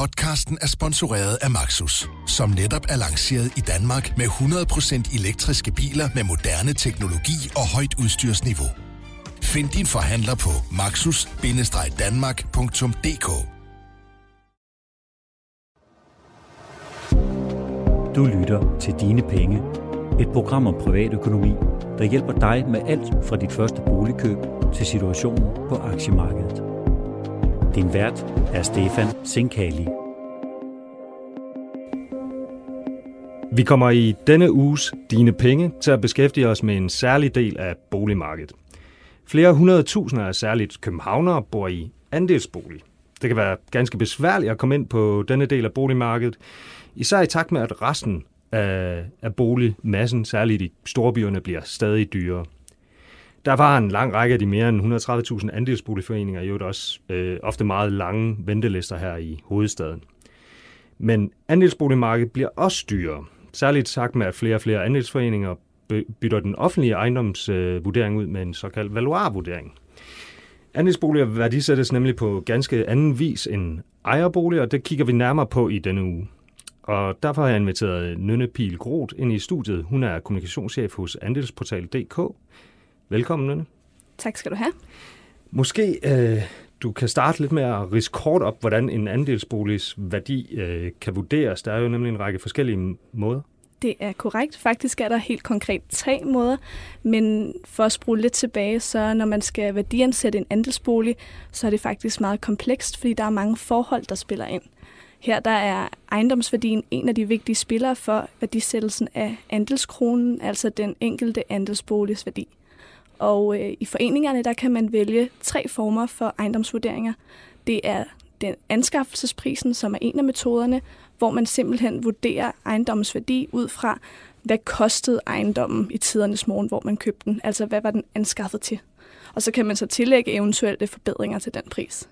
Podcasten er sponsoreret af Maxus, som netop er lanceret i Danmark med 100% elektriske biler med moderne teknologi og højt udstyrsniveau. Find din forhandler på maxus-danmark.dk Du lytter til Dine Penge, et program om privatøkonomi, der hjælper dig med alt fra dit første boligkøb til situationen på aktiemarkedet. Din vært er Stefan Sinkali. Vi kommer i denne uges Dine Penge til at beskæftige os med en særlig del af boligmarkedet. Flere hundrede tusinder af særligt københavnere bor i andelsbolig. Det kan være ganske besværligt at komme ind på denne del af boligmarkedet, især i takt med, at resten af, af boligmassen, særligt i storbyerne, bliver stadig dyrere. Der var en lang række af de mere end 130.000 andelsboligforeninger, jo også øh, ofte meget lange ventelister her i hovedstaden. Men andelsboligmarkedet bliver også dyrere, særligt sagt med, at flere og flere andelsforeninger bytter den offentlige ejendomsvurdering øh, ud med en såkaldt valuarvurdering. Andelsboliger værdisættes nemlig på ganske anden vis end ejerboliger, og det kigger vi nærmere på i denne uge. Og derfor har jeg inviteret Nynne Pil Groth ind i studiet. Hun er kommunikationschef hos Andelsportal.dk. Velkommen, Nynne. Tak skal du have. Måske øh, du kan starte lidt med at rise kort op, hvordan en andelsboligs værdi øh, kan vurderes. Der er jo nemlig en række forskellige måder. Det er korrekt. Faktisk er der helt konkret tre måder, men for at spole lidt tilbage, så når man skal værdiansætte en andelsbolig, så er det faktisk meget komplekst, fordi der er mange forhold, der spiller ind. Her der er ejendomsværdien en af de vigtige spillere for værdisættelsen af andelskronen, altså den enkelte andelsboligs værdi. Og øh, i foreningerne der kan man vælge tre former for ejendomsvurderinger. Det er den anskaffelsesprisen, som er en af metoderne, hvor man simpelthen vurderer ejendommens værdi ud fra, hvad kostede ejendommen i tidernes morgen, hvor man købte den? Altså, hvad var den anskaffet til? Og så kan man så tillægge eventuelle forbedringer til den pris.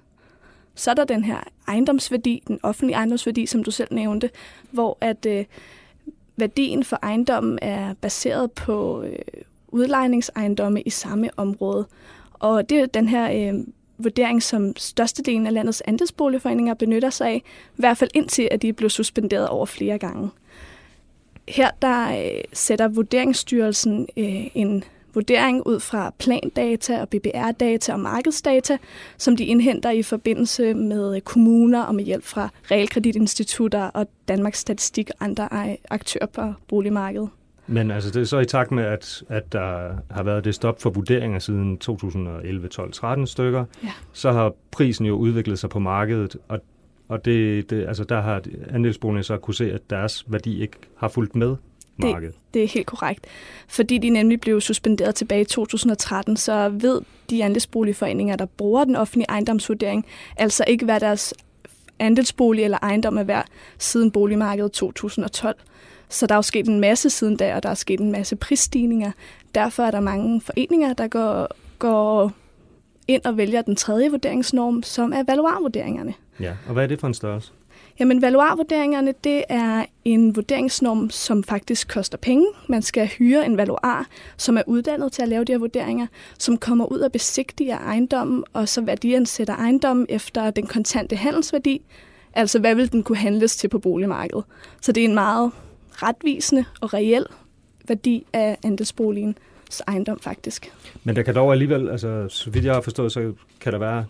Så er der den her ejendomsværdi, den offentlige ejendomsværdi, som du selv nævnte, hvor at øh, værdien for ejendommen er baseret på øh, udlejningsejendomme i samme område. Og det er den her øh, vurdering, som størstedelen af landets andelsboligforeninger benytter sig af, i hvert fald indtil, at de blev suspenderet over flere gange. Her der øh, sætter Vurderingsstyrelsen øh, en vurdering ud fra plandata og BBR-data og markedsdata, som de indhenter i forbindelse med øh, kommuner og med hjælp fra realkreditinstitutter og Danmarks Statistik og andre øh, aktører på boligmarkedet. Men altså, det er så i takt med, at, at der har været det stop for vurderinger siden 2011, 12, 13 stykker, ja. så har prisen jo udviklet sig på markedet, og, og det, det, altså, der har andelsboligerne så kunne se, at deres værdi ikke har fulgt med markedet. Det, det er helt korrekt. Fordi de nemlig blev suspenderet tilbage i 2013, så ved de andelsboligforeninger, der bruger den offentlige ejendomsvurdering, altså ikke hvad deres andelsbolig eller ejendom er værd siden boligmarkedet 2012. Så der er jo sket en masse siden da, og der er sket en masse prisstigninger. Derfor er der mange foreninger, der går, går ind og vælger den tredje vurderingsnorm, som er valuarvurderingerne. Ja, og hvad er det for en størrelse? Jamen, valuarvurderingerne, det er en vurderingsnorm, som faktisk koster penge. Man skal hyre en valuar, som er uddannet til at lave de her vurderinger, som kommer ud og besigtiger ejendommen, og så værdiansætter ejendommen efter den kontante handelsværdi. Altså, hvad vil den kunne handles til på boligmarkedet? Så det er en meget retvisende og reel værdi af andelsboligens ejendom faktisk. Men der kan dog alligevel, altså så vidt jeg har forstået, så kan der være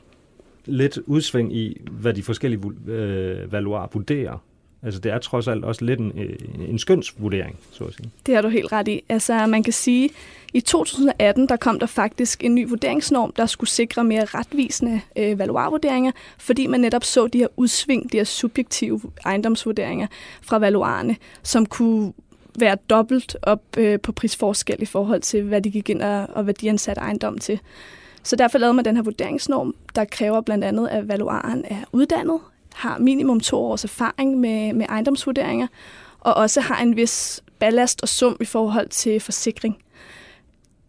lidt udsving i, hvad de forskellige øh, valuarer vurderer. Altså det er trods alt også lidt øh, en, en skønsvurdering, så at sige. Det har du helt ret i. Altså man kan sige, i 2018 der kom der faktisk en ny vurderingsnorm, der skulle sikre mere retvisende øh, valuarvurderinger, fordi man netop så de her udsving, de her subjektive ejendomsvurderinger fra valuarerne, som kunne være dobbelt op øh, på prisforskel i forhold til, hvad de gik ind og, og hvad de ansatte ejendom til. Så derfor lavede man den her vurderingsnorm, der kræver blandt andet, at valuaren er uddannet, har minimum to års erfaring med, med ejendomsvurderinger, og også har en vis ballast og sum i forhold til forsikring.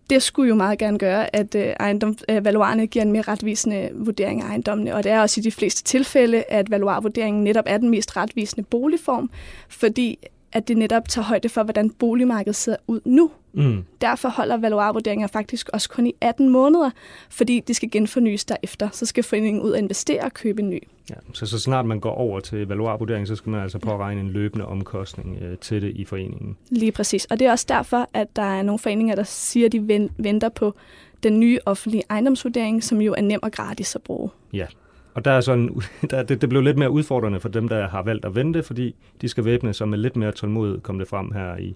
Det skulle jo meget gerne gøre, at øh, ejendom, valuarerne giver en mere retvisende vurdering af ejendommene, og det er også i de fleste tilfælde, at valuarvurderingen netop er den mest retvisende boligform, fordi at det netop tager højde for, hvordan boligmarkedet ser ud nu. Mm. Derfor holder valuarvurderinger faktisk også kun i 18 måneder, fordi de skal genfornyes derefter. Så skal foreningen ud og investere og købe en ny. Ja, så så snart man går over til valuarvurdering, så skal man altså påregne en løbende omkostning øh, til det i foreningen. Lige præcis. Og det er også derfor, at der er nogle foreninger, der siger, at de venter på den nye offentlige ejendomsvurdering, som jo er nem og gratis at bruge. Ja, og der er sådan, der, det, det blev lidt mere udfordrende for dem, der har valgt at vente, fordi de skal væbne sig med lidt mere tålmodighed, kom det frem her i,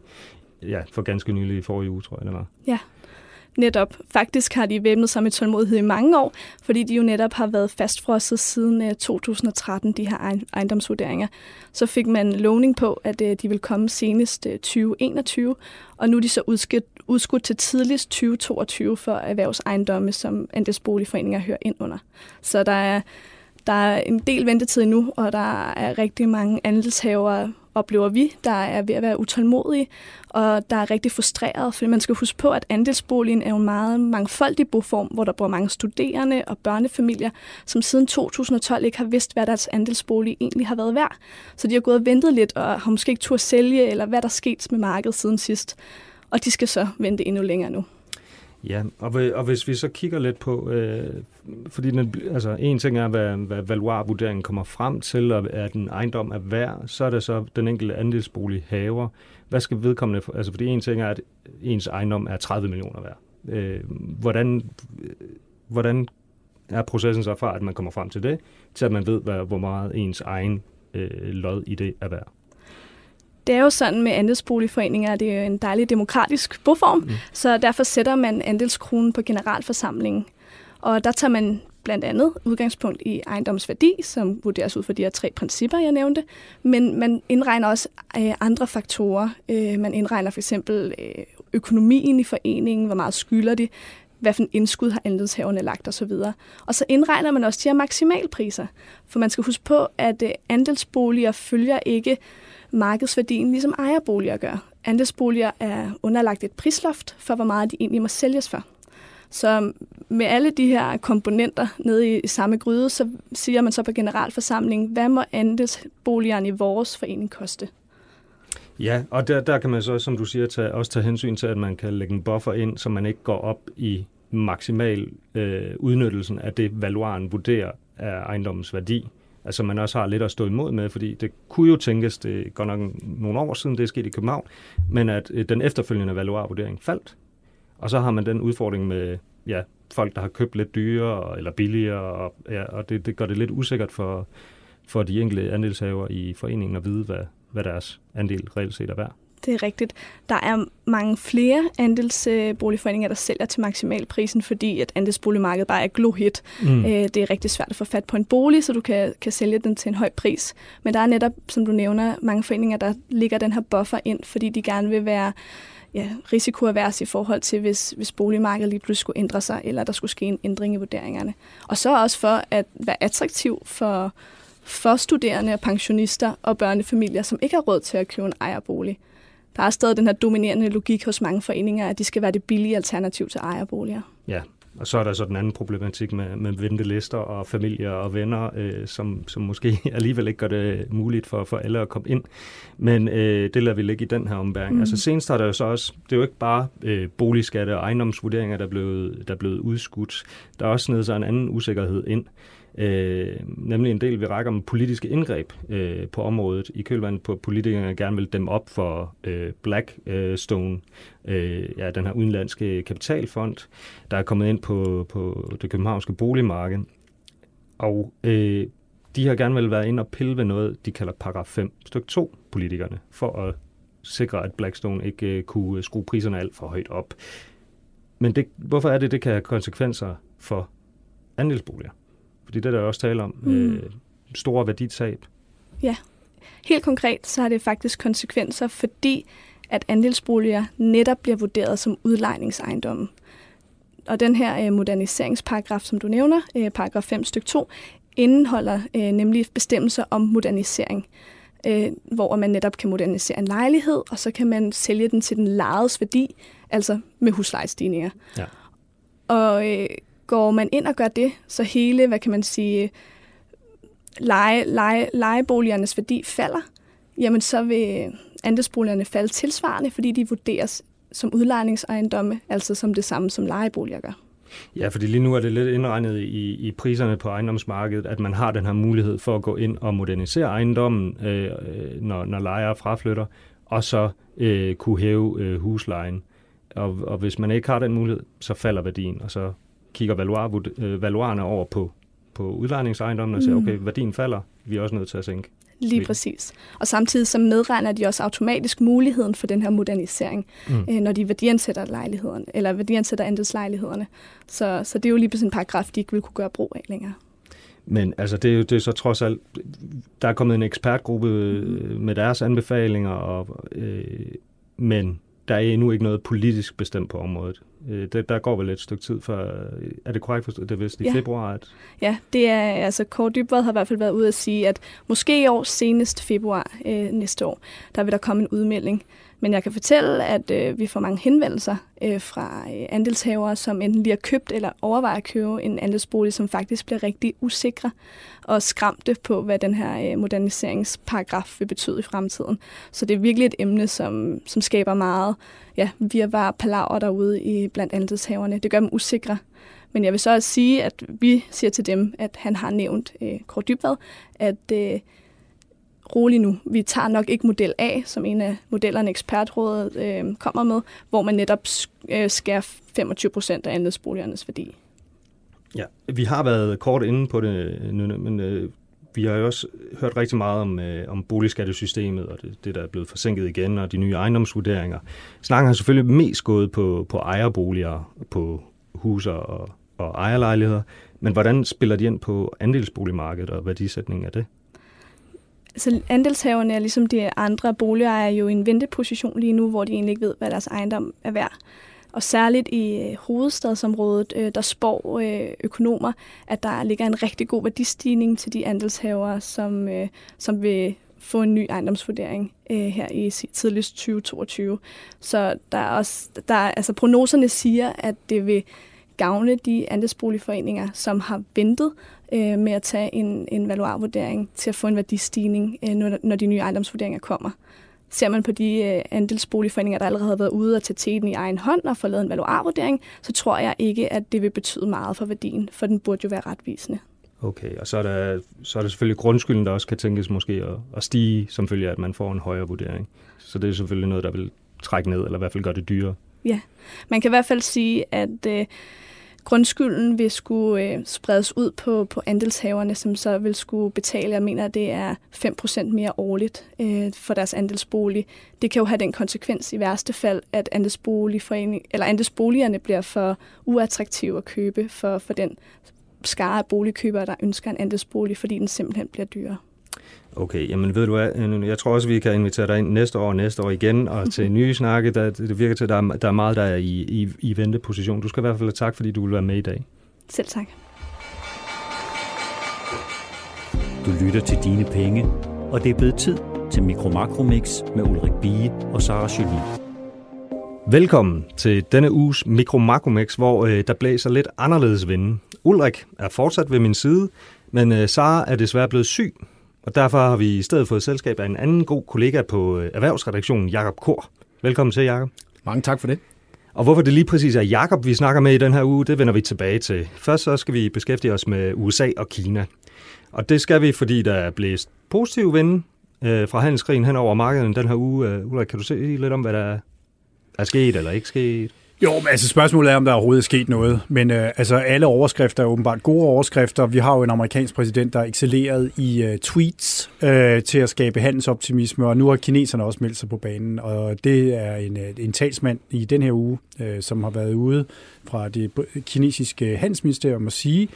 ja, for ganske nylig i forrige uge, tror jeg, det var. Ja, netop. Faktisk har de væbnet sig med tålmodighed i mange år, fordi de jo netop har været fastfrosset siden øh, 2013, de her ejendomsvurderinger. Så fik man lovning på, at øh, de vil komme senest øh, 2021, og nu er de så udskudt, udskudt til tidligst 2022 for erhvervsejendomme, som andelsboligforeninger hører ind under. Så der er, der er en del ventetid nu, og der er rigtig mange andelshavere, oplever vi, der er ved at være utålmodige, og der er rigtig frustreret, fordi man skal huske på, at andelsboligen er jo en meget mangfoldig boform, hvor der bor mange studerende og børnefamilier, som siden 2012 ikke har vidst, hvad deres andelsbolig egentlig har været værd. Så de har gået og ventet lidt, og har måske ikke tur at sælge, eller hvad der er sket med markedet siden sidst. Og de skal så vente endnu længere nu. Ja, og, og hvis vi så kigger lidt på, øh, fordi den, altså, en ting er, hvad, hvad valuarvurderingen kommer frem til, og er den ejendom er værd, så er det så den enkelte andelsbolig haver. Hvad skal vedkommende, altså fordi en ting er, at ens ejendom er 30 millioner værd. Øh, hvordan, hvordan er processen så fra, at man kommer frem til det, til at man ved, hvad, hvor meget ens egen øh, lod i det er værd? Det er jo sådan med andelsboligforeninger, at det er en dejlig demokratisk boform, mm. så derfor sætter man andelskronen på generalforsamlingen. Og der tager man blandt andet udgangspunkt i ejendomsværdi, som vurderes ud fra de her tre principper, jeg nævnte, men man indregner også øh, andre faktorer. Øh, man indregner for eksempel øh, økonomien i foreningen, hvor meget skylder de, hvad for en indskud har andelshaverne lagt osv. Og så indregner man også de her maksimalpriser, for man skal huske på, at andelsboliger følger ikke markedsværdien, ligesom ejerboliger gør. Andelsboliger er underlagt et prisloft for, hvor meget de egentlig må sælges for. Så med alle de her komponenter nede i samme gryde, så siger man så på generalforsamlingen, hvad må andelsboligerne i vores forening koste? Ja, og der, der kan man så, som du siger, tage, også tage hensyn til, at man kan lægge en buffer ind, så man ikke går op i maksimal øh, udnyttelsen af det, valuaren vurderer af ejendommens værdi altså man også har lidt at stå imod med, fordi det kunne jo tænkes, det går nok nogle år siden, det er sket i København, men at øh, den efterfølgende valuarvurdering faldt. Og så har man den udfordring med ja, folk, der har købt lidt dyrere eller billigere, og, ja, og det, det gør det lidt usikkert for, for de enkelte andelshaver i foreningen at vide, hvad, hvad deres andel reelt set er værd. Det er rigtigt. Der er mange flere andelsboligforeninger, der sælger til maksimalprisen, fordi at andelsboligmarkedet bare er glohit. Mm. Øh, det er rigtig svært at få fat på en bolig, så du kan, kan sælge den til en høj pris. Men der er netop, som du nævner, mange foreninger, der ligger den her buffer ind, fordi de gerne vil være ja, risikoavers i forhold til, hvis, hvis boligmarkedet lige pludselig skulle ændre sig, eller der skulle ske en ændring i vurderingerne. Og så også for at være attraktiv for, for studerende og pensionister og børnefamilier, som ikke har råd til at købe en ejerbolig der er stadig den her dominerende logik hos mange foreninger, at de skal være det billige alternativ til ejerboliger. Ja, og så er der så den anden problematik med, med ventelister og familier og venner, øh, som, som måske alligevel ikke gør det muligt for, for alle at komme ind. Men øh, det lader vi ligge i den her ombæring. Mm. Altså senest har der jo så også, det er jo ikke bare øh, boligskatte og ejendomsvurderinger, der er, blevet, der er blevet udskudt. Der er også nede så en anden usikkerhed ind. Øh, nemlig en del, vi rækker om politiske indgreb øh, på området i kølvandet på, at politikerne gerne vil dem op for øh, Blackstone, øh, øh, ja, den her udenlandske kapitalfond, der er kommet ind på, på det københavnske boligmarked. Og øh, de har gerne vil være ind og pille ved noget, de kalder paragraf 5 stykke 2 politikerne, for at sikre, at Blackstone ikke øh, kunne skrue priserne alt for højt op. Men det, hvorfor er det, det kan have konsekvenser for andelsboliger? Fordi det er der også tale om. Mm. Øh, store værditab. Ja. Helt konkret, så har det faktisk konsekvenser, fordi at andelsboliger netop bliver vurderet som udlejningsejendomme. Og den her øh, moderniseringsparagraf, som du nævner, øh, paragraf 5 stykke 2, indeholder øh, nemlig bestemmelser om modernisering, øh, hvor man netop kan modernisere en lejlighed, og så kan man sælge den til den lejedes værdi, altså med huslejestigninger. Ja. Og øh, går man ind og gør det, så hele, hvad kan man sige, leje, leje, lejeboligernes værdi falder, jamen så vil andelsboligerne falde tilsvarende, fordi de vurderes som udlejningsejendomme, altså som det samme som lejeboliger gør. Ja, fordi lige nu er det lidt indregnet i, i priserne på ejendomsmarkedet, at man har den her mulighed for at gå ind og modernisere ejendommen, øh, øh når, når lejere fraflytter, og så øh, kunne hæve øh, huslejen. Og, og hvis man ikke har den mulighed, så falder værdien, og så kigger valuar, øh, valuarerne over på, på udlejningsejendommen og siger, mm. okay, værdien falder, vi er også nødt til at sænke. Lige præcis. Og samtidig så medregner de også automatisk muligheden for den her modernisering, mm. øh, når de værdiansætter lejlighederne, eller værdiansætter andelslejlighederne. Så, så det er jo lige sådan en paragraf, de ikke vil kunne gøre brug af længere. Men altså, det er jo det er så trods alt, der er kommet en ekspertgruppe mm. med deres anbefalinger, og, øh, men der er endnu ikke noget politisk bestemt på området. Øh, det, der går vel et stykke tid før, er det korrekt forstået, det er vist i ja. februar? At... Ja, det er, altså Kåre Dybvad har i hvert fald været ude at sige, at måske i år, senest februar øh, næste år, der vil der komme en udmelding. Men jeg kan fortælle, at øh, vi får mange henvendelser øh, fra øh, andelshavere, som enten lige har købt eller overvejer at købe en andelsbolig, som faktisk bliver rigtig usikre og skræmte på, hvad den her øh, moderniseringsparagraf vil betyde i fremtiden. Så det er virkelig et emne, som, som skaber meget ja, virvar palaver derude i blandt andelshaverne. Det gør dem usikre. Men jeg vil så også sige, at vi siger til dem, at han har nævnt øh, Kåre Dybvad, at øh, rolig nu. Vi tager nok ikke model A, som en af modellerne ekspertrådet øh, kommer med, hvor man netop øh, skærer 25 procent af andelsboligernes værdi. Ja, vi har været kort inde på det, øh, men øh, vi har jo også hørt rigtig meget om, øh, om boligskattesystemet, og det, det, der er blevet forsinket igen, og de nye ejendomsvurderinger. Snakken har selvfølgelig mest gået på, på ejerboliger, på huser og, og ejerlejligheder, men hvordan spiller de ind på andelsboligmarkedet og værdisætningen af det? Så andelshaverne er ligesom de andre boligejere jo i en venteposition lige nu, hvor de egentlig ikke ved, hvad deres ejendom er værd. Og særligt i øh, hovedstadsområdet, øh, der spår øh, økonomer, at der ligger en rigtig god værdistigning til de andelshavere, som, som vil få en ny ejendomsvurdering her i tidligst 2022. Så der er også, der, altså prognoserne siger, at det vil gavne de andelsboligforeninger, som har ventet øh, med at tage en, en valuarvurdering til at få en værdistigning, øh, når, når de nye ejendomsvurderinger kommer. Ser man på de øh, andelsboligforeninger, der allerede har været ude og tage teten i egen hånd og få lavet en valuarvurdering, så tror jeg ikke, at det vil betyde meget for værdien, for den burde jo være retvisende. Okay, og så er, der, så er der selvfølgelig grundskylden, der også kan tænkes måske at, at stige, som følge af, at man får en højere vurdering. Så det er selvfølgelig noget, der vil trække ned, eller i hvert fald gøre det dyrere. Ja, man kan i hvert fald sige, at øh, grundskylden vil skulle øh, spredes ud på, på andelshaverne, som så vil skulle betale, jeg mener, det er 5% mere årligt øh, for deres andelsbolig. Det kan jo have den konsekvens i værste fald, at andelsboligforening, eller andelsboligerne bliver for uattraktive at købe for, for den skare af boligkøbere, der ønsker en andelsbolig, fordi den simpelthen bliver dyrere. Okay, jamen ved du hvad, jeg tror også, vi kan invitere dig ind næste år og næste år igen, og til nye snakke, der, det virker til, at der er, der er meget, der er i, i, i venteposition. Du skal i hvert fald have tak, fordi du vil være med i dag. Selv tak. Du lytter til Dine Penge, og det er blevet tid til Mikro Makromix med Ulrik Bie og Sara Jolie. Velkommen til denne uges Mikro Makromix, hvor øh, der blæser lidt anderledes vinde. Ulrik er fortsat ved min side, men øh, Sara er desværre blevet syg, og derfor har vi i stedet fået selskab af en anden god kollega på øh, erhvervsredaktionen, Jakob Kor. Velkommen til, Jakob. Mange tak for det. Og hvorfor det lige præcis er Jakob, vi snakker med i den her uge, det vender vi tilbage til. Først så skal vi beskæftige os med USA og Kina. Og det skal vi, fordi der er blæst positiv vinde øh, fra handelskrigen hen over markedet den her uge. Øh, Ulrik, kan du se lidt om, hvad der er sket eller ikke sket? Jo, men altså spørgsmålet er, om der overhovedet er sket noget. Men øh, altså alle overskrifter er åbenbart gode overskrifter. Vi har jo en amerikansk præsident, der er excelleret i øh, tweets øh, til at skabe handelsoptimisme, og nu har kineserne også meldt sig på banen. Og det er en, øh, en talsmand i den her uge, øh, som har været ude fra det kinesiske handelsministerium og sige,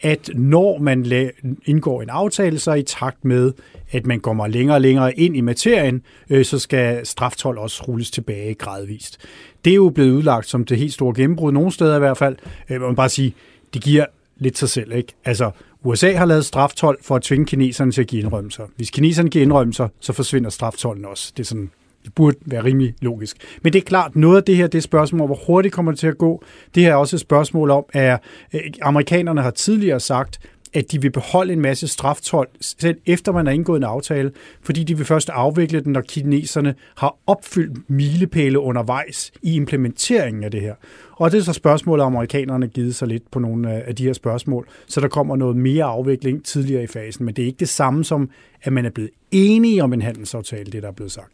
at når man indgår en aftale, så i takt med, at man kommer længere og længere ind i materien, øh, så skal straftol også rulles tilbage gradvist. Det er jo blevet udlagt som det helt store gennembrud, nogle steder i hvert fald. Øh, man bare sige, det giver lidt sig selv, ikke? Altså, USA har lavet straftol for at tvinge kineserne til at give indrømmelser. Hvis kineserne giver indrømmelser, så forsvinder straftollen også. Det er sådan det burde være rimelig logisk. Men det er klart, noget af det her, det er spørgsmål om, hvor hurtigt kommer det til at gå. Det her er også et spørgsmål om, at øh, amerikanerne har tidligere sagt, at de vil beholde en masse straftold, selv efter man har indgået en aftale, fordi de vil først afvikle den, når kineserne har opfyldt milepæle undervejs i implementeringen af det her. Og det er så spørgsmålet, om amerikanerne givet sig lidt på nogle af de her spørgsmål, så der kommer noget mere afvikling tidligere i fasen. Men det er ikke det samme som, at man er blevet enige om en handelsaftale, det der er blevet sagt.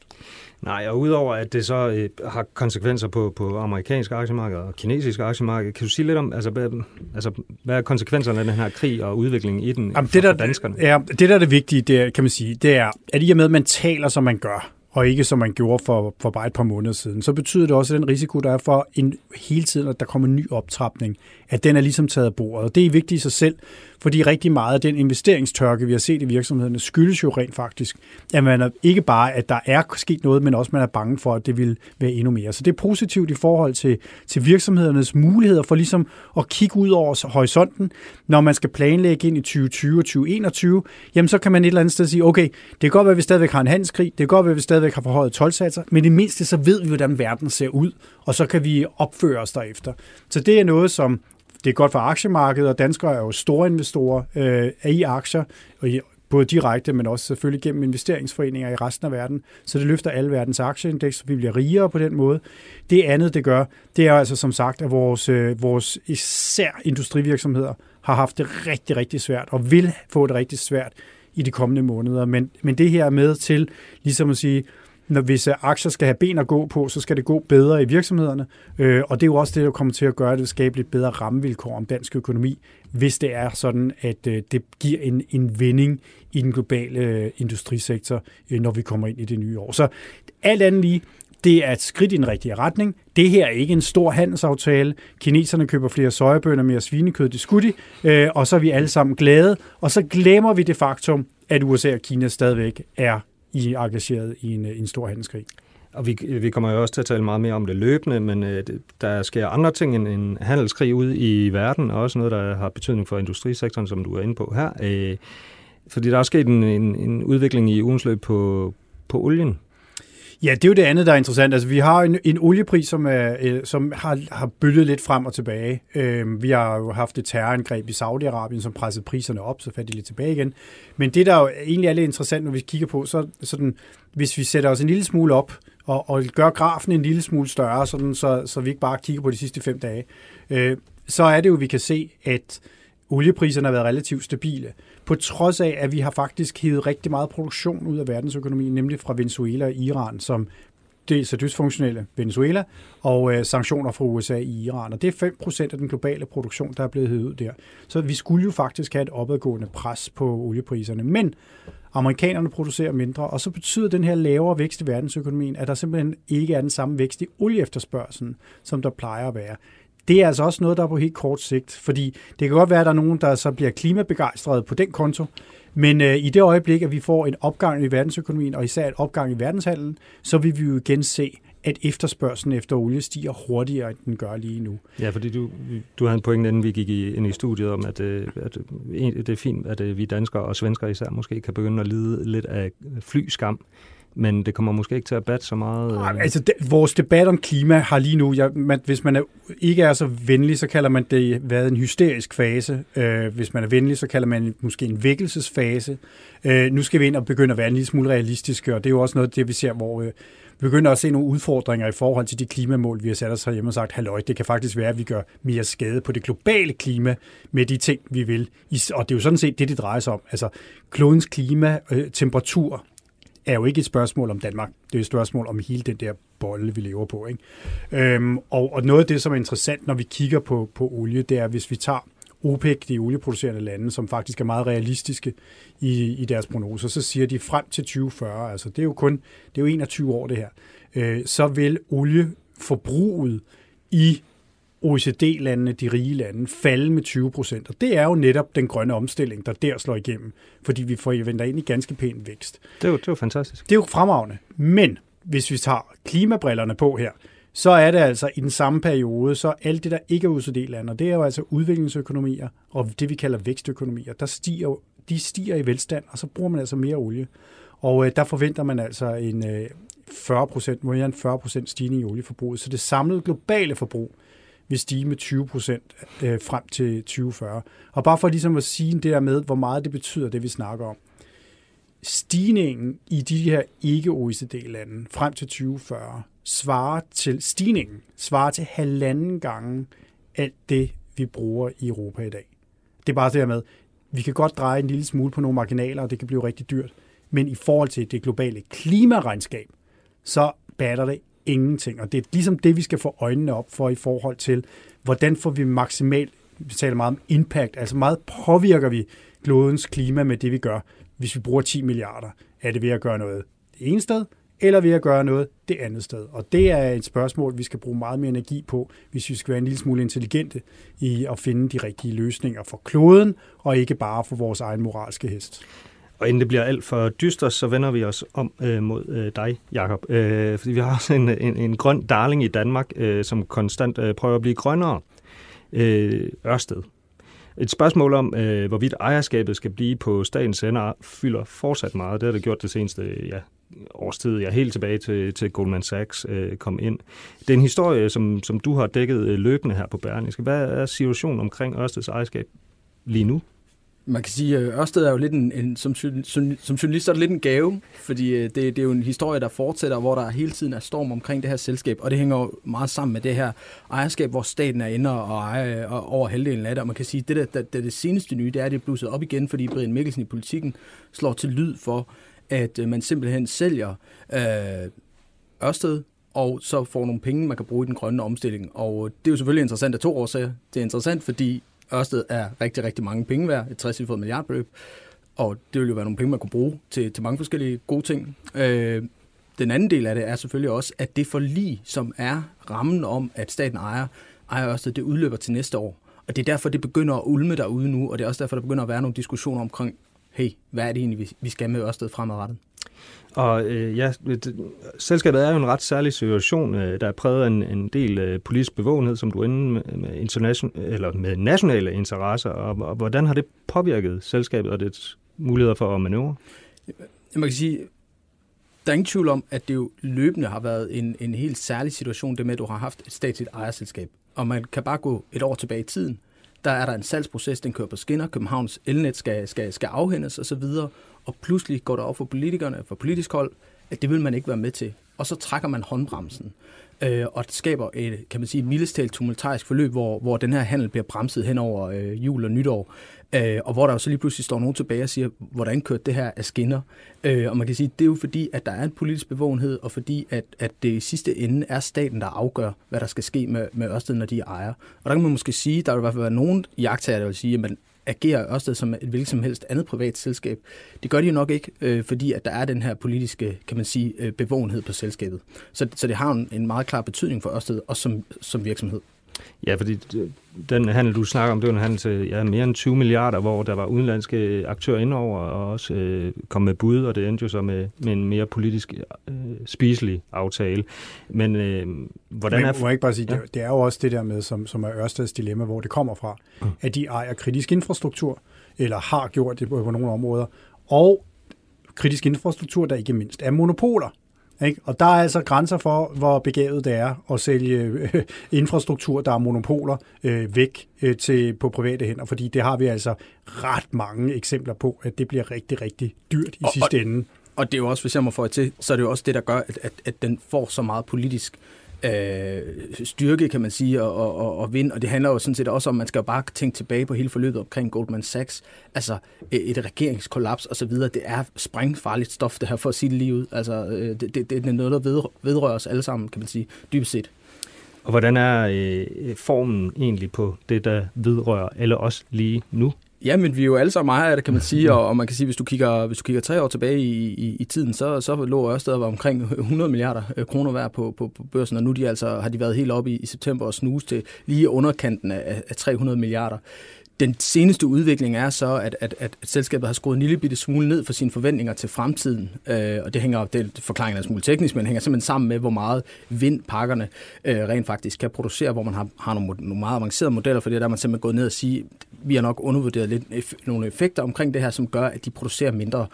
Nej, og udover at det så øh, har konsekvenser på, på amerikanske aktiemarked og kinesiske aktiemarked, kan du sige lidt om, altså, hvad, altså, hvad er konsekvenserne af den her krig og udviklingen i den Jamen, for, det, der, for danskerne? Ja, det, der er det vigtige, det kan man sige, det er, at i og med, at man taler, som man gør, og ikke som man gjorde for, for bare et par måneder siden, så betyder det også, at den risiko, der er for en, hele tiden, at der kommer en ny optrapning, at den er ligesom taget af bordet. Og det er vigtigt i sig selv, fordi rigtig meget af den investeringstørke, vi har set i virksomhederne, skyldes jo rent faktisk, at man er, ikke bare, at der er sket noget, men også man er bange for, at det vil være endnu mere. Så det er positivt i forhold til, til virksomhedernes muligheder for ligesom at kigge ud over horisonten. Når man skal planlægge ind i 2020 og 2021, jamen så kan man et eller andet sted sige, okay, det kan godt være, at vi stadigvæk har en handelskrig, det kan godt være, at vi stadigvæk har forhøjet tolvsatser, men i det mindste så ved vi, hvordan verden ser ud, og så kan vi opføre os derefter. Så det er noget, som det er godt for aktiemarkedet, og danskere er jo store investorer øh, i aktier, og i, både direkte, men også selvfølgelig gennem investeringsforeninger i resten af verden. Så det løfter alle verdens aktieindeks, så vi bliver rigere på den måde. Det andet, det gør, det er altså som sagt, at vores, øh, vores især industrivirksomheder har haft det rigtig, rigtig svært, og vil få det rigtig svært i de kommende måneder. Men, men det her er med til ligesom at sige, når hvis øh, aktier skal have ben at gå på, så skal det gå bedre i virksomhederne. Øh, og det er jo også det, der kommer til at gøre det, skabe lidt bedre rammevilkår om dansk økonomi, hvis det er sådan, at øh, det giver en, en vending i den globale øh, industrisektor, øh, når vi kommer ind i det nye år. Så alt andet lige, det er et skridt i den rigtige retning. Det her er ikke en stor handelsaftale. Kineserne køber flere sojabønner, mere svinekød, det skulle de, øh, og så er vi alle sammen glade. Og så glemmer vi det faktum, at USA og Kina stadigvæk er i engageret i en, øh, en stor handelskrig. Og vi, vi kommer jo også til at tale meget mere om det løbende, men øh, der sker andre ting end en handelskrig ud i verden, og også noget, der har betydning for industrisektoren, som du er inde på her. Øh, fordi der er sket en, en, en udvikling i ugens løb på, på olien. Ja, det er jo det andet, der er interessant. Altså, vi har en, en oliepris, som, er, øh, som har, har bølget lidt frem og tilbage. Øh, vi har jo haft et terrorangreb i Saudi-Arabien, som pressede priserne op, så faldt de lidt tilbage igen. Men det, der jo egentlig er lidt interessant, når vi kigger på, så sådan, hvis vi sætter os en lille smule op og, og gør grafen en lille smule større, sådan, så, så vi ikke bare kigger på de sidste fem dage, øh, så er det jo, vi kan se, at oliepriserne har været relativt stabile, på trods af, at vi har faktisk hævet rigtig meget produktion ud af verdensøkonomien, nemlig fra Venezuela og Iran, som dels er dysfunktionelle Venezuela, og øh, sanktioner fra USA i Iran. Og det er 5% af den globale produktion, der er blevet hævet ud der. Så vi skulle jo faktisk have et opadgående pres på oliepriserne. Men amerikanerne producerer mindre, og så betyder den her lavere vækst i verdensøkonomien, at der simpelthen ikke er den samme vækst i olieefterspørgselen, som der plejer at være det er altså også noget, der er på helt kort sigt, fordi det kan godt være, at der er nogen, der så bliver klimabegejstrede på den konto, men øh, i det øjeblik, at vi får en opgang i verdensøkonomien, og især et opgang i verdenshandlen, så vil vi jo igen se, at efterspørgselen efter olie stiger hurtigere, end den gør lige nu. Ja, fordi du, du havde en pointe, inden vi gik i, ind i studiet, om, at, øh, at øh, det er fint, at øh, vi danskere og svenskere især måske kan begynde at lide lidt af flyskam men det kommer måske ikke til at batte så meget. Øh. altså, de, vores debat om klima har lige nu, ja, man, hvis man er, ikke er så venlig, så kalder man det været en hysterisk fase. Øh, hvis man er venlig, så kalder man måske en vækkelsesfase. Øh, nu skal vi ind og begynde at være en lille smule realistiske, og det er jo også noget det, vi ser, hvor øh, vi begynder at se nogle udfordringer i forhold til de klimamål, vi har sat os herhjemme og sagt, halløj, det kan faktisk være, at vi gør mere skade på det globale klima med de ting, vi vil. Og det er jo sådan set det, det drejer sig om. Altså, klodens klima, øh, temperatur, er jo ikke et spørgsmål om Danmark. Det er et spørgsmål om hele den der bolle, vi lever på. Ikke? Øhm, og, og noget af det, som er interessant, når vi kigger på, på olie, det er, hvis vi tager OPEC, de olieproducerende lande, som faktisk er meget realistiske i, i deres prognoser, så siger de frem til 2040, altså det er jo kun det er jo 21 år det her, øh, så vil olieforbruget i OECD-landene, de rige lande, falde med 20 procent. Og det er jo netop den grønne omstilling, der der slår igennem, fordi vi får venter ind i ganske pæn vækst. Det er jo, det er jo fantastisk. Det er jo fremragende. Men hvis vi tager klimabrillerne på her, så er det altså i den samme periode, så alt det, der ikke er OECD-lande, det er jo altså udviklingsøkonomier og det, vi kalder vækstøkonomier, der stiger, de stiger i velstand, og så bruger man altså mere olie. Og øh, der forventer man altså en øh, 40 procent, mere end 40 procent stigning i olieforbruget. Så det samlede globale forbrug vil stige med 20 procent øh, frem til 2040. Og bare for ligesom at sige det der med, hvor meget det betyder, det vi snakker om. Stigningen i de her ikke-OECD-lande frem til 2040 svarer til stigningen, svarer til halvanden gange alt det, vi bruger i Europa i dag. Det er bare det her med, vi kan godt dreje en lille smule på nogle marginaler, og det kan blive rigtig dyrt. Men i forhold til det globale klimaregnskab, så batter det ingenting. Og det er ligesom det, vi skal få øjnene op for i forhold til, hvordan får vi maksimalt, vi taler meget om impact, altså meget påvirker vi klodens klima med det, vi gør, hvis vi bruger 10 milliarder. Er det ved at gøre noget det ene sted, eller ved at gøre noget det andet sted. Og det er et spørgsmål, vi skal bruge meget mere energi på, hvis vi skal være en lille smule intelligente i at finde de rigtige løsninger for kloden, og ikke bare for vores egen moralske hest. Og inden det bliver alt for dystert, så vender vi os om øh, mod øh, dig, Jakob. Øh, fordi vi har også en, en, en grøn darling i Danmark, øh, som konstant øh, prøver at blive grønnere. Øh, Ørsted. Et spørgsmål om, øh, hvorvidt ejerskabet skal blive på statens sender, fylder fortsat meget. Det har det gjort det seneste ja, årstid. Jeg Jeg er helt tilbage til, til Goldman Sachs øh, kom ind. Det er en historie, som, som du har dækket øh, løbende her på Berlingske. Hvad er situationen omkring Ørsteds ejerskab lige nu? Man kan sige, at Ørsted er jo lidt en, en som, som, som journalist er det lidt en gave, fordi øh, det, det er jo en historie, der fortsætter, hvor der hele tiden er storm omkring det her selskab, og det hænger jo meget sammen med det her ejerskab, hvor staten er inde og ejer øh, og over halvdelen af det, og man kan sige, at det, der, det, det seneste nye, det er, at det er blusset op igen, fordi Brian Mikkelsen i politikken slår til lyd for, at man simpelthen sælger øh, Ørsted, og så får nogle penge, man kan bruge i den grønne omstilling. Og det er jo selvfølgelig interessant af to årsager. Det er interessant, fordi Ørsted er rigtig, rigtig mange penge værd, et 60 milliardbeløb, og det vil jo være nogle penge, man kunne bruge til, til mange forskellige gode ting. Øh, den anden del af det er selvfølgelig også, at det forlig, som er rammen om, at staten ejer, ejer Ørsted, det udløber til næste år. Og det er derfor, det begynder at ulme derude nu, og det er også derfor, der begynder at være nogle diskussioner omkring, hey, hvad er det egentlig, vi skal med Ørsted fremadrettet? Og øh, ja, selskabet er jo en ret særlig situation, øh, der er præget af en, en del øh, politisk bevågenhed, som du er inde med, med, internation, eller med nationale interesser, og, og hvordan har det påvirket selskabet og dets muligheder for at manøvrere? Man kan sige, der er ingen tvivl om, at det jo løbende har været en, en helt særlig situation, det med, at du har haft et statsligt ejerselskab. Og man kan bare gå et år tilbage i tiden, der er der en salgsproces, den kører på skinner, Københavns elnet skal, skal, skal afhændes osv., og pludselig går der op for politikerne, for politisk hold, at det vil man ikke være med til. Og så trækker man håndbremsen, øh, og det skaber et, kan man sige, mildestalt tumultarisk forløb, hvor, hvor den her handel bliver bremset hen over øh, jul og nytår, øh, og hvor der jo så lige pludselig står nogen tilbage og siger, hvordan kørte det her af skinner? Øh, og man kan sige, det er jo fordi, at der er en politisk bevågenhed, og fordi, at, at det i sidste ende er staten, der afgør, hvad der skal ske med, med Ørsted, når de er ejer. Og der kan man måske sige, der vil i hvert fald være nogen jagttager, der vil sige, at man agerer Ørsted som et hvilket som helst andet privat selskab. Det gør de jo nok ikke, øh, fordi at der er den her politiske, kan man sige, øh, bevågenhed på selskabet. Så, så det har en, en meget klar betydning for Ørsted, også som, som virksomhed. Ja, fordi den handel, du snakker om, det var en handel til ja, mere end 20 milliarder, hvor der var udenlandske aktører indover og også øh, kom med bud, og det endte jo så med, med en mere politisk øh, spiselig aftale. Men øh, hvordan Men, er... Må jeg ikke bare sige, ja? det, det er jo også det der med, som, som er Ørsteds dilemma, hvor det kommer fra, mm. at de ejer kritisk infrastruktur, eller har gjort det på, på nogle områder, og kritisk infrastruktur, der ikke mindst er monopoler. Ikke? Og der er altså grænser for, hvor begavet det er at sælge øh, infrastruktur, der er monopoler, øh, væk øh, til på private hænder, fordi det har vi altså ret mange eksempler på, at det bliver rigtig, rigtig dyrt i og, sidste ende. Og det er jo også, hvis jeg må få til, så er det jo også det, der gør, at, at, at den får så meget politisk øh, styrke, kan man sige, og, og, og vind. Og det handler jo sådan set også om, at man skal bare tænke tilbage på hele forløbet omkring Goldman Sachs. Altså øh, et regeringskollaps og så videre. Det er sprængfarligt stof, det her, for at sige det lige ud. Altså øh, det, det, det er noget, der vedrører os alle sammen, kan man sige, dybest set. Og hvordan er øh, formen egentlig på det, der vedrører alle os lige nu? Ja, men vi er jo alle sammen ejer af det, kan man sige, og, og man kan sige, hvis du kigger, hvis du kigger tre år tilbage i, i, i tiden, så, så lå Ørsted var omkring 100 milliarder øh, kroner værd på, på, på børsen, og nu de altså, har de været helt oppe i, i september og snus til lige underkanten af, af 300 milliarder den seneste udvikling er så, at, at, at selskabet har skruet en lille bitte smule ned for sine forventninger til fremtiden, øh, og det hænger, det forklaringen er en smule teknisk, men det hænger simpelthen sammen med, hvor meget vindpakkerne øh, rent faktisk kan producere, hvor man har, har nogle, nogle meget avancerede modeller for det, der man simpelthen gået ned og sige, vi har nok undervurderet lidt nogle effekter omkring det her, som gør, at de producerer mindre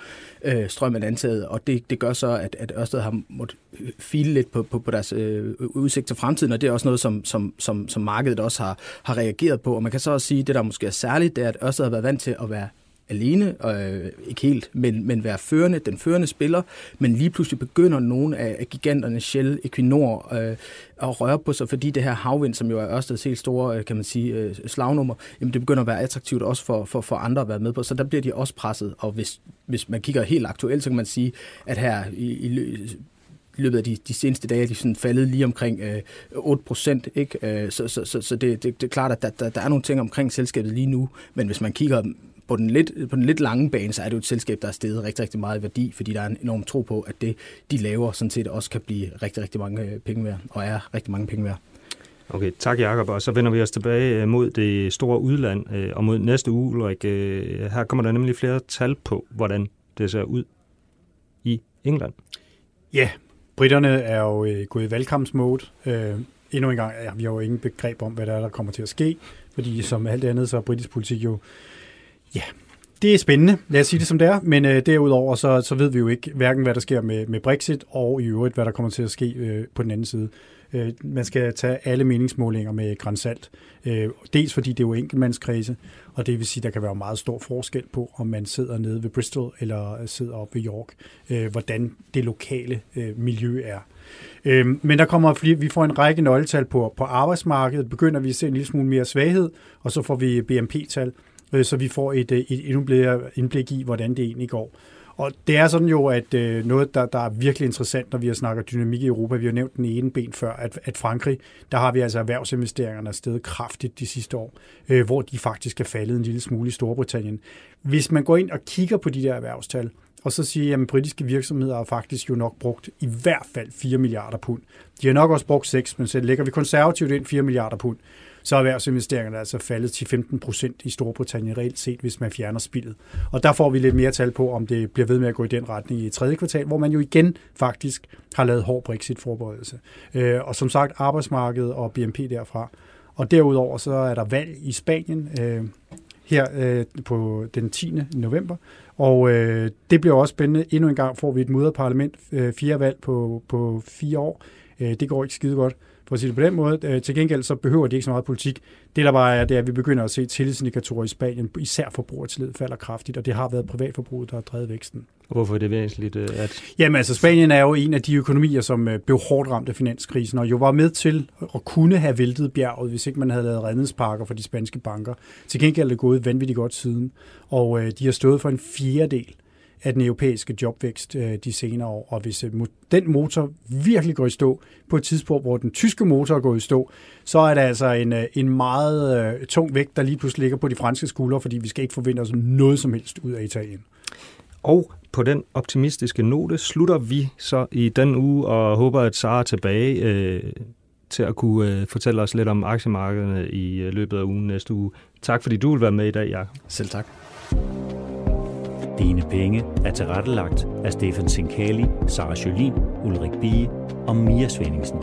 øh, strøm end antaget, og det, det gør så, at, at Ørsted har måttet file lidt på, på, på deres øh, udsigt til fremtiden, og det er også noget, som, som, som, som markedet også har, har reageret på. Og man kan så også sige, det, der måske er særligt, det er, at også har været vant til at være alene, øh, ikke helt, men, men være førende, den førende spiller, men lige pludselig begynder nogle af, af giganterne, Shell, Equinor, øh, at røre på sig, fordi det her havvind, som jo er Ørsteds helt store, øh, kan man sige, øh, slagnummer, jamen det begynder at være attraktivt også for, for, for andre at være med på, så der bliver de også presset, og hvis, hvis man kigger helt aktuelt, så kan man sige, at her i, i i løbet af de, de seneste dage er de sådan faldet lige omkring øh, 8 procent. Ikke? Øh, så så, så, så det, det, det er klart, at der, der, der er nogle ting omkring selskabet lige nu, men hvis man kigger på den, lidt, på den lidt lange bane, så er det jo et selskab, der er steget rigtig, rigtig meget i værdi, fordi der er en enorm tro på, at det, de laver, sådan set også kan blive rigtig, rigtig mange øh, penge værd, og er rigtig mange penge værd. Okay, tak Jacob. Og så vender vi os tilbage øh, mod det store udland, øh, og mod næste uge, Ulrik. Her kommer der nemlig flere tal på, hvordan det ser ud i England. Ja, britterne er jo øh, gået i valgkampsmode. Øh, endnu en gang, ja, vi har jo ingen begreb om, hvad der er, der kommer til at ske, fordi som alt andet, så er britisk politik jo Ja, det er spændende, lad os sige det som det er, men øh, derudover så, så ved vi jo ikke hverken, hvad der sker med, med Brexit, og i øvrigt, hvad der kommer til at ske øh, på den anden side. Øh, man skal tage alle meningsmålinger med grænsalt. Øh, dels fordi det er jo enkeltmandskrise, og det vil sige, at der kan være meget stor forskel på, om man sidder nede ved Bristol eller sidder oppe ved York, øh, hvordan det lokale øh, miljø er. Øh, men der kommer fordi vi får en række nøgletal på, på arbejdsmarkedet, begynder vi at se en lille smule mere svaghed, og så får vi BNP-tal, øh, så vi får et, øh, et endnu bedre indblik i, hvordan det egentlig går. Og det er sådan jo, at øh, noget, der, der er virkelig interessant, når vi har snakket dynamik i Europa, vi har nævnt den ene ben før, at, at Frankrig, der har vi altså erhvervsinvesteringerne steget kraftigt de sidste år, øh, hvor de faktisk er faldet en lille smule i Storbritannien. Hvis man går ind og kigger på de der erhvervstal, og så siger, at britiske virksomheder har faktisk jo nok brugt i hvert fald 4 milliarder pund. De har nok også brugt 6, men så lægger vi konservativt ind 4 milliarder pund, så er erhvervsinvesteringerne altså faldet til 15 procent i Storbritannien reelt set, hvis man fjerner spillet. Og der får vi lidt mere tal på, om det bliver ved med at gå i den retning i tredje kvartal, hvor man jo igen faktisk har lavet hård Brexit-forberedelse. Øh, og som sagt, arbejdsmarkedet og BNP derfra. Og derudover så er der valg i Spanien øh, her øh, på den 10. november, og øh, det bliver også spændende. Endnu en gang får vi et mudret parlament, øh, fire valg på, på fire år. Øh, det går ikke skide godt for at sige det på den måde. Øh, til gengæld så behøver de ikke så meget politik. Det der bare er, det er, at vi begynder at se tillidsindikatorer i Spanien, især forbrugertillid falder kraftigt, og det har været privatforbruget, der har drevet væksten. Hvorfor er det væsentligt? Øh, at... Jamen altså, Spanien er jo en af de økonomier, som øh, blev hårdt ramt af finanskrisen, og jo var med til at kunne have væltet bjerget, hvis ikke man havde lavet redningspakker for de spanske banker. Til gengæld er det gået vanvittigt godt siden, og de har stået for en fjerdedel af den europæiske jobvækst øh, de senere år. Og hvis øh, den motor virkelig går i stå på et tidspunkt, hvor den tyske motor går i stå, så er det altså en, øh, en meget tung vægt, der lige pludselig ligger på de franske skuldre, fordi vi skal ikke forvente os noget som helst ud af Italien. Og på den optimistiske note slutter vi så i den uge og håber, at Sara er tilbage øh, til at kunne øh, fortælle os lidt om aktiemarkederne i øh, løbet af ugen næste uge. Tak fordi du vil være med i dag, Jacob. Selv tak. Dine penge er tilrettelagt af Stefan Sinkali, Sara Jolin, Ulrik Bie og Mia Svendingsen.